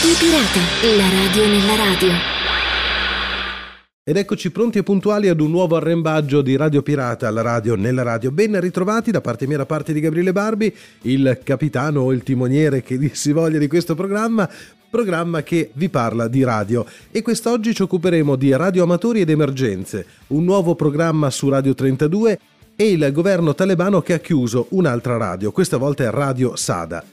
Radio Pirata, la radio nella radio. Ed eccoci pronti e puntuali ad un nuovo arrembaggio di Radio Pirata alla radio nella radio. Ben ritrovati da parte mia da parte di Gabriele Barbi, il capitano o il timoniere che si voglia di questo programma programma che vi parla di radio e quest'oggi ci occuperemo di radioamatori ed emergenze, un nuovo programma su Radio 32 e il governo talebano che ha chiuso un'altra radio, questa volta è Radio Sada.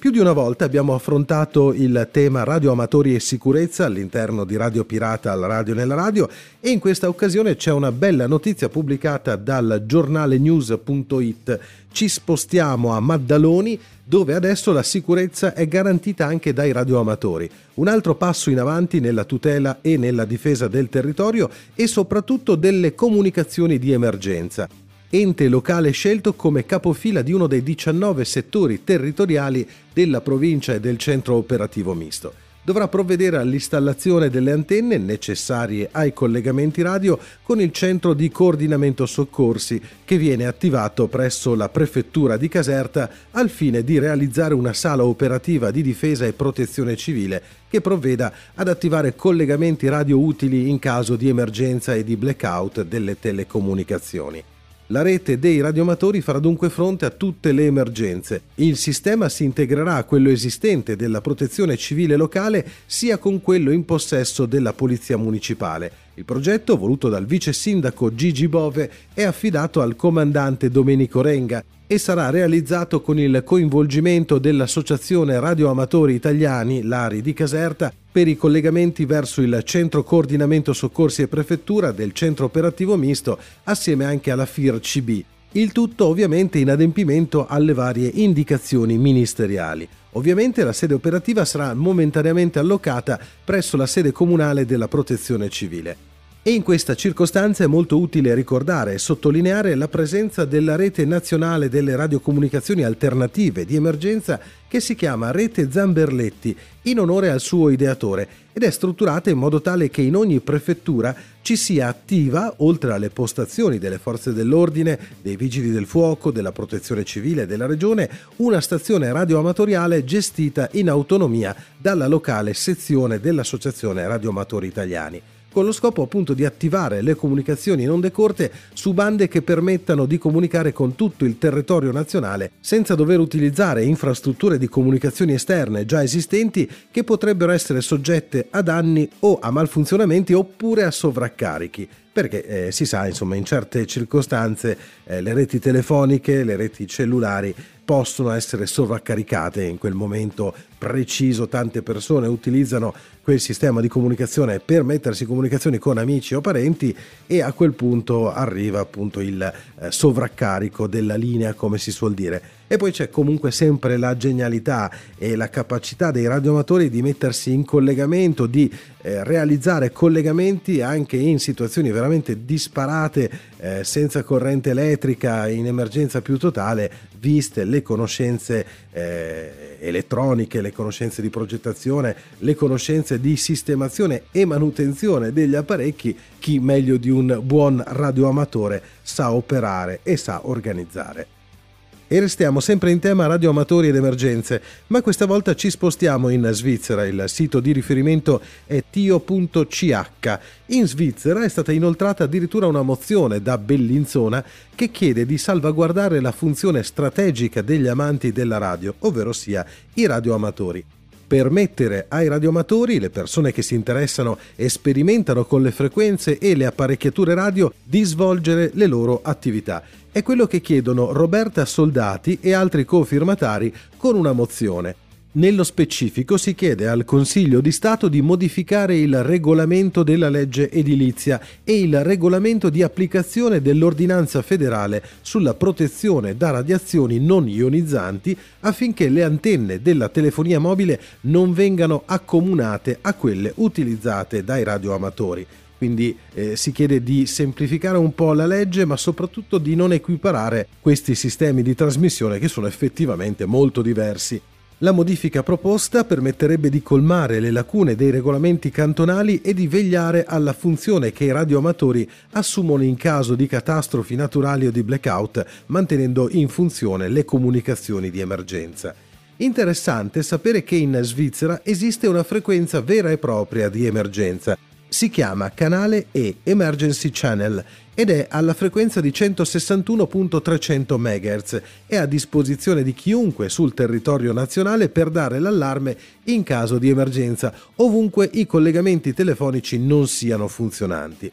Più di una volta abbiamo affrontato il tema radioamatori e sicurezza all'interno di Radio Pirata alla radio nella radio e in questa occasione c'è una bella notizia pubblicata dal giornale news.it. Ci spostiamo a Maddaloni dove adesso la sicurezza è garantita anche dai radioamatori. Un altro passo in avanti nella tutela e nella difesa del territorio e soprattutto delle comunicazioni di emergenza ente locale scelto come capofila di uno dei 19 settori territoriali della provincia e del centro operativo misto. Dovrà provvedere all'installazione delle antenne necessarie ai collegamenti radio con il centro di coordinamento soccorsi che viene attivato presso la prefettura di Caserta al fine di realizzare una sala operativa di difesa e protezione civile che provveda ad attivare collegamenti radio utili in caso di emergenza e di blackout delle telecomunicazioni. La rete dei radioamatori farà dunque fronte a tutte le emergenze. Il sistema si integrerà a quello esistente della protezione civile locale sia con quello in possesso della Polizia Municipale. Il progetto, voluto dal vice sindaco Gigi Bove, è affidato al comandante Domenico Renga e sarà realizzato con il coinvolgimento dell'Associazione Radioamatori Italiani, l'ARI di Caserta, per i collegamenti verso il Centro Coordinamento Soccorsi e Prefettura del Centro Operativo Misto, assieme anche alla FIR-CB. Il tutto ovviamente in adempimento alle varie indicazioni ministeriali. Ovviamente la sede operativa sarà momentaneamente allocata presso la sede comunale della Protezione Civile. E in questa circostanza è molto utile ricordare e sottolineare la presenza della rete nazionale delle radiocomunicazioni alternative di emergenza che si chiama Rete Zamberletti in onore al suo ideatore ed è strutturata in modo tale che in ogni prefettura ci sia attiva, oltre alle postazioni delle forze dell'ordine, dei vigili del fuoco, della protezione civile della regione, una stazione radioamatoriale gestita in autonomia dalla locale sezione dell'Associazione Radioamatori Italiani con lo scopo appunto di attivare le comunicazioni in onde corte su bande che permettano di comunicare con tutto il territorio nazionale senza dover utilizzare infrastrutture di comunicazioni esterne già esistenti che potrebbero essere soggette a danni o a malfunzionamenti oppure a sovraccarichi perché eh, si sa insomma in certe circostanze eh, le reti telefoniche, le reti cellulari possono essere sovraccaricate in quel momento preciso, tante persone utilizzano quel sistema di comunicazione per mettersi in comunicazione con amici o parenti e a quel punto arriva appunto il eh, sovraccarico della linea come si suol dire. E poi c'è comunque sempre la genialità e la capacità dei radioamatori di mettersi in collegamento, di eh, realizzare collegamenti anche in situazioni veramente disparate, eh, senza corrente elettrica, in emergenza più totale, viste le conoscenze eh, elettroniche, le conoscenze di progettazione, le conoscenze di sistemazione e manutenzione degli apparecchi, chi meglio di un buon radioamatore sa operare e sa organizzare. E restiamo sempre in tema radioamatori ed emergenze, ma questa volta ci spostiamo in Svizzera. Il sito di riferimento è tio.ch. In Svizzera è stata inoltrata addirittura una mozione da Bellinzona che chiede di salvaguardare la funzione strategica degli amanti della radio, ovvero sia i radioamatori permettere ai radioamatori, le persone che si interessano e sperimentano con le frequenze e le apparecchiature radio, di svolgere le loro attività. È quello che chiedono Roberta Soldati e altri cofirmatari con una mozione. Nello specifico si chiede al Consiglio di Stato di modificare il regolamento della legge edilizia e il regolamento di applicazione dell'ordinanza federale sulla protezione da radiazioni non ionizzanti affinché le antenne della telefonia mobile non vengano accomunate a quelle utilizzate dai radioamatori. Quindi eh, si chiede di semplificare un po' la legge, ma soprattutto di non equiparare questi sistemi di trasmissione che sono effettivamente molto diversi. La modifica proposta permetterebbe di colmare le lacune dei regolamenti cantonali e di vegliare alla funzione che i radioamatori assumono in caso di catastrofi naturali o di blackout, mantenendo in funzione le comunicazioni di emergenza. Interessante sapere che in Svizzera esiste una frequenza vera e propria di emergenza. Si chiama canale E Emergency Channel ed è alla frequenza di 161.300 MHz. È a disposizione di chiunque sul territorio nazionale per dare l'allarme in caso di emergenza, ovunque i collegamenti telefonici non siano funzionanti.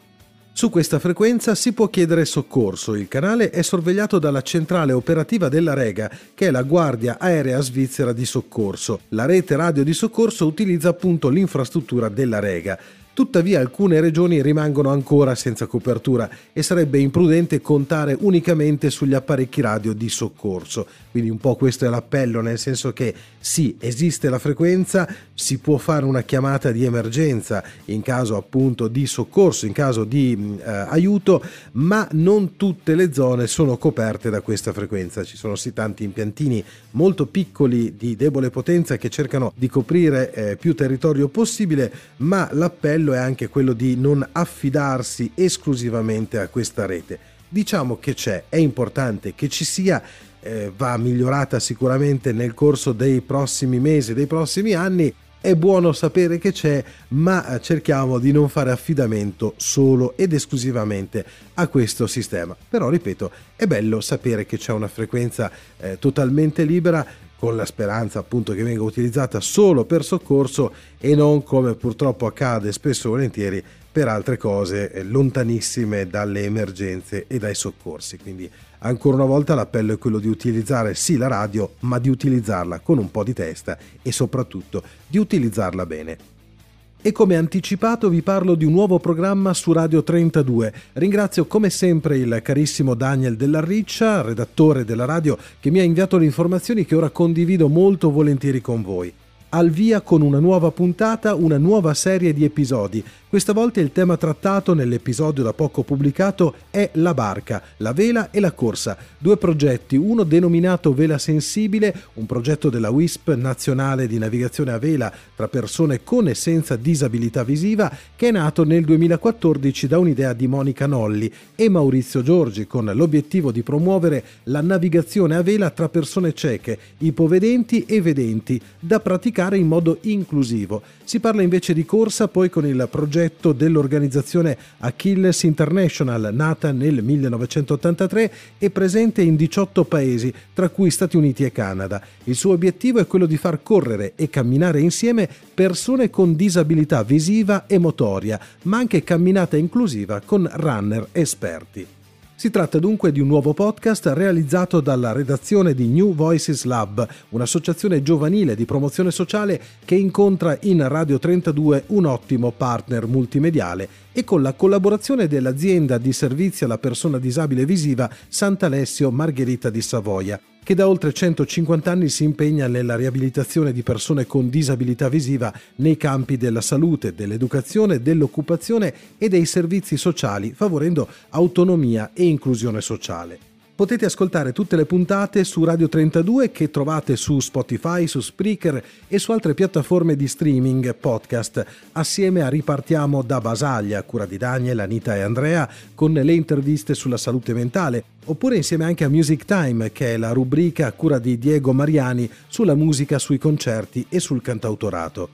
Su questa frequenza si può chiedere soccorso. Il canale è sorvegliato dalla centrale operativa della Rega, che è la Guardia Aerea Svizzera di Soccorso. La rete radio di soccorso utilizza appunto l'infrastruttura della Rega. Tuttavia alcune regioni rimangono ancora senza copertura e sarebbe imprudente contare unicamente sugli apparecchi radio di soccorso. Quindi un po' questo è l'appello, nel senso che sì, esiste la frequenza, si può fare una chiamata di emergenza in caso appunto di soccorso, in caso di eh, aiuto, ma non tutte le zone sono coperte da questa frequenza. Ci sono sì tanti impiantini molto piccoli di debole potenza che cercano di coprire eh, più territorio possibile, ma l'appello quello è anche quello di non affidarsi esclusivamente a questa rete. Diciamo che c'è, è importante che ci sia, eh, va migliorata sicuramente nel corso dei prossimi mesi, dei prossimi anni. È buono sapere che c'è, ma eh, cerchiamo di non fare affidamento solo ed esclusivamente a questo sistema. Però, ripeto, è bello sapere che c'è una frequenza eh, totalmente libera con la speranza appunto che venga utilizzata solo per soccorso e non come purtroppo accade spesso e volentieri per altre cose eh, lontanissime dalle emergenze e dai soccorsi. Quindi ancora una volta l'appello è quello di utilizzare sì la radio, ma di utilizzarla con un po' di testa e soprattutto di utilizzarla bene. E come anticipato vi parlo di un nuovo programma su Radio 32. Ringrazio come sempre il carissimo Daniel Della Riccia, redattore della radio, che mi ha inviato le informazioni che ora condivido molto volentieri con voi al via con una nuova puntata, una nuova serie di episodi. Questa volta il tema trattato nell'episodio da poco pubblicato è la barca, la vela e la corsa, due progetti, uno denominato Vela Sensibile, un progetto della WISP nazionale di navigazione a vela tra persone con e senza disabilità visiva, che è nato nel 2014 da un'idea di Monica Nolli e Maurizio Giorgi con l'obiettivo di promuovere la navigazione a vela tra persone cieche, ipovedenti e vedenti, da praticare praticare in modo inclusivo. Si parla invece di corsa poi con il progetto dell'organizzazione Achilles International, nata nel 1983 e presente in 18 paesi, tra cui Stati Uniti e Canada. Il suo obiettivo è quello di far correre e camminare insieme persone con disabilità visiva e motoria, ma anche camminata inclusiva con runner esperti. Si tratta dunque di un nuovo podcast realizzato dalla redazione di New Voices Lab, un'associazione giovanile di promozione sociale che incontra in Radio 32 un ottimo partner multimediale e con la collaborazione dell'azienda di servizi alla persona disabile visiva Sant'Alessio Margherita di Savoia che da oltre 150 anni si impegna nella riabilitazione di persone con disabilità visiva nei campi della salute, dell'educazione, dell'occupazione e dei servizi sociali, favorendo autonomia e inclusione sociale. Potete ascoltare tutte le puntate su Radio 32 che trovate su Spotify, su Spreaker e su altre piattaforme di streaming podcast, assieme a Ripartiamo da Basaglia, cura di Daniel, Anita e Andrea, con le interviste sulla salute mentale, oppure insieme anche a Music Time, che è la rubrica a cura di Diego Mariani sulla musica, sui concerti e sul cantautorato.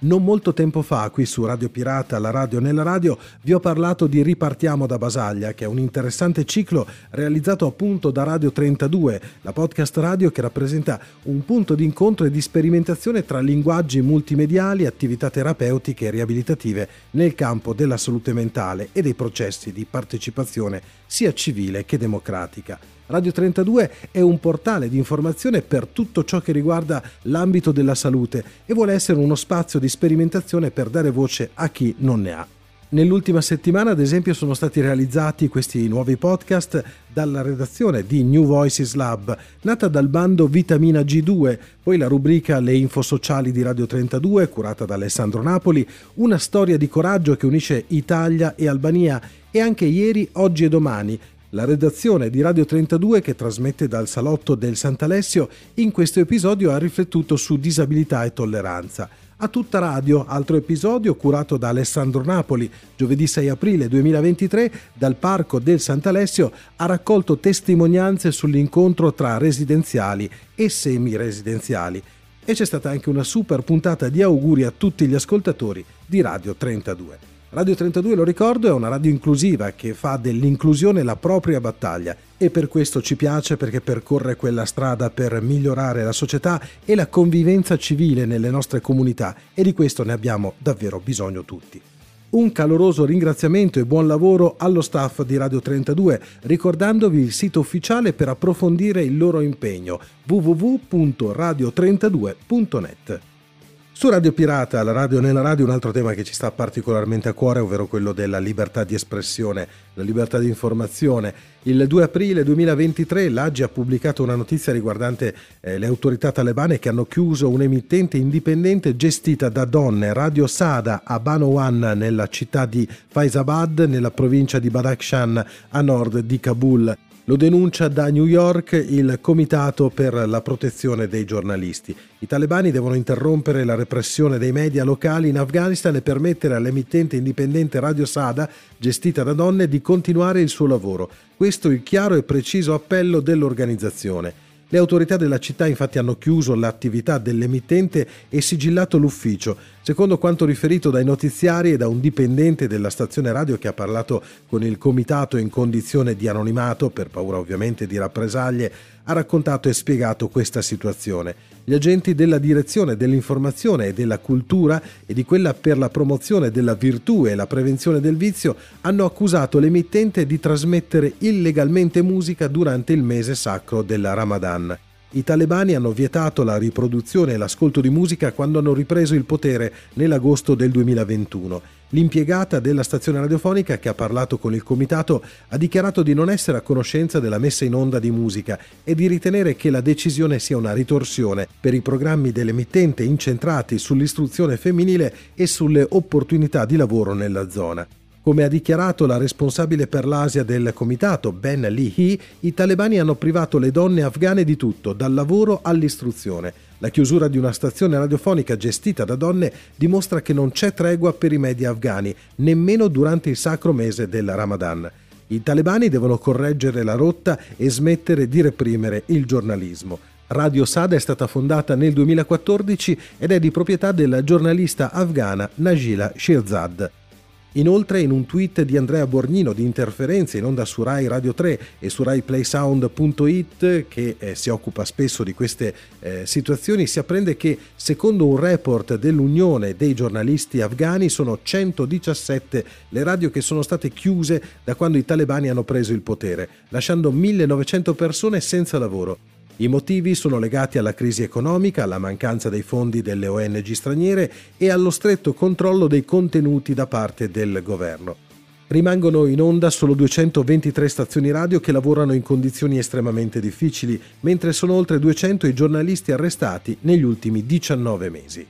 Non molto tempo fa, qui su Radio Pirata, la radio nella radio, vi ho parlato di Ripartiamo da Basaglia, che è un interessante ciclo realizzato appunto da Radio 32, la podcast radio che rappresenta un punto di incontro e di sperimentazione tra linguaggi multimediali, attività terapeutiche e riabilitative nel campo della salute mentale e dei processi di partecipazione sia civile che democratica. Radio 32 è un portale di informazione per tutto ciò che riguarda l'ambito della salute e vuole essere uno spazio di sperimentazione per dare voce a chi non ne ha. Nell'ultima settimana, ad esempio, sono stati realizzati questi nuovi podcast dalla redazione di New Voices Lab, nata dal bando Vitamina G2, poi la rubrica Le info sociali di Radio 32, curata da Alessandro Napoli, una storia di coraggio che unisce Italia e Albania e anche ieri, oggi e domani, la redazione di Radio 32 che trasmette dal salotto del Sant'Alessio in questo episodio ha riflettuto su disabilità e tolleranza. A tutta radio, altro episodio curato da Alessandro Napoli, giovedì 6 aprile 2023, dal Parco del Sant'Alessio, ha raccolto testimonianze sull'incontro tra residenziali e semi-residenziali e c'è stata anche una super puntata di auguri a tutti gli ascoltatori di Radio 32. Radio 32, lo ricordo, è una radio inclusiva che fa dell'inclusione la propria battaglia e per questo ci piace perché percorre quella strada per migliorare la società e la convivenza civile nelle nostre comunità e di questo ne abbiamo davvero bisogno tutti. Un caloroso ringraziamento e buon lavoro allo staff di Radio 32, ricordandovi il sito ufficiale per approfondire il loro impegno www.radio32.net. Su Radio Pirata, la radio nella radio, un altro tema che ci sta particolarmente a cuore, ovvero quello della libertà di espressione, la libertà di informazione. Il 2 aprile 2023 l'AGI ha pubblicato una notizia riguardante eh, le autorità talebane che hanno chiuso un'emittente indipendente gestita da donne, Radio Sada a Banowan nella città di Faizabad, nella provincia di Badakhshan a nord di Kabul. Lo denuncia da New York il Comitato per la protezione dei giornalisti. I talebani devono interrompere la repressione dei media locali in Afghanistan e permettere all'emittente indipendente Radio Sada, gestita da donne, di continuare il suo lavoro. Questo è il chiaro e preciso appello dell'organizzazione. Le autorità della città infatti hanno chiuso l'attività dell'emittente e sigillato l'ufficio, secondo quanto riferito dai notiziari e da un dipendente della stazione radio che ha parlato con il comitato in condizione di anonimato, per paura ovviamente di rappresaglie, ha raccontato e spiegato questa situazione. Gli agenti della direzione dell'informazione e della cultura e di quella per la promozione della virtù e la prevenzione del vizio hanno accusato l'emittente di trasmettere illegalmente musica durante il mese sacro della Ramadan. I talebani hanno vietato la riproduzione e l'ascolto di musica quando hanno ripreso il potere nell'agosto del 2021. L'impiegata della stazione radiofonica che ha parlato con il comitato ha dichiarato di non essere a conoscenza della messa in onda di musica e di ritenere che la decisione sia una ritorsione per i programmi dell'emittente incentrati sull'istruzione femminile e sulle opportunità di lavoro nella zona. Come ha dichiarato la responsabile per l'Asia del comitato, Ben Lee-hee, i talebani hanno privato le donne afghane di tutto, dal lavoro all'istruzione. La chiusura di una stazione radiofonica gestita da donne dimostra che non c'è tregua per i media afghani, nemmeno durante il sacro mese del Ramadan. I talebani devono correggere la rotta e smettere di reprimere il giornalismo. Radio Sada è stata fondata nel 2014 ed è di proprietà della giornalista afghana Najila Shirzad. Inoltre in un tweet di Andrea Borgnino di interferenze in onda su Rai Radio 3 e su RaiPlaySound.it che eh, si occupa spesso di queste eh, situazioni si apprende che secondo un report dell'Unione dei giornalisti afghani sono 117 le radio che sono state chiuse da quando i talebani hanno preso il potere, lasciando 1900 persone senza lavoro. I motivi sono legati alla crisi economica, alla mancanza dei fondi delle ONG straniere e allo stretto controllo dei contenuti da parte del governo. Rimangono in onda solo 223 stazioni radio che lavorano in condizioni estremamente difficili, mentre sono oltre 200 i giornalisti arrestati negli ultimi 19 mesi.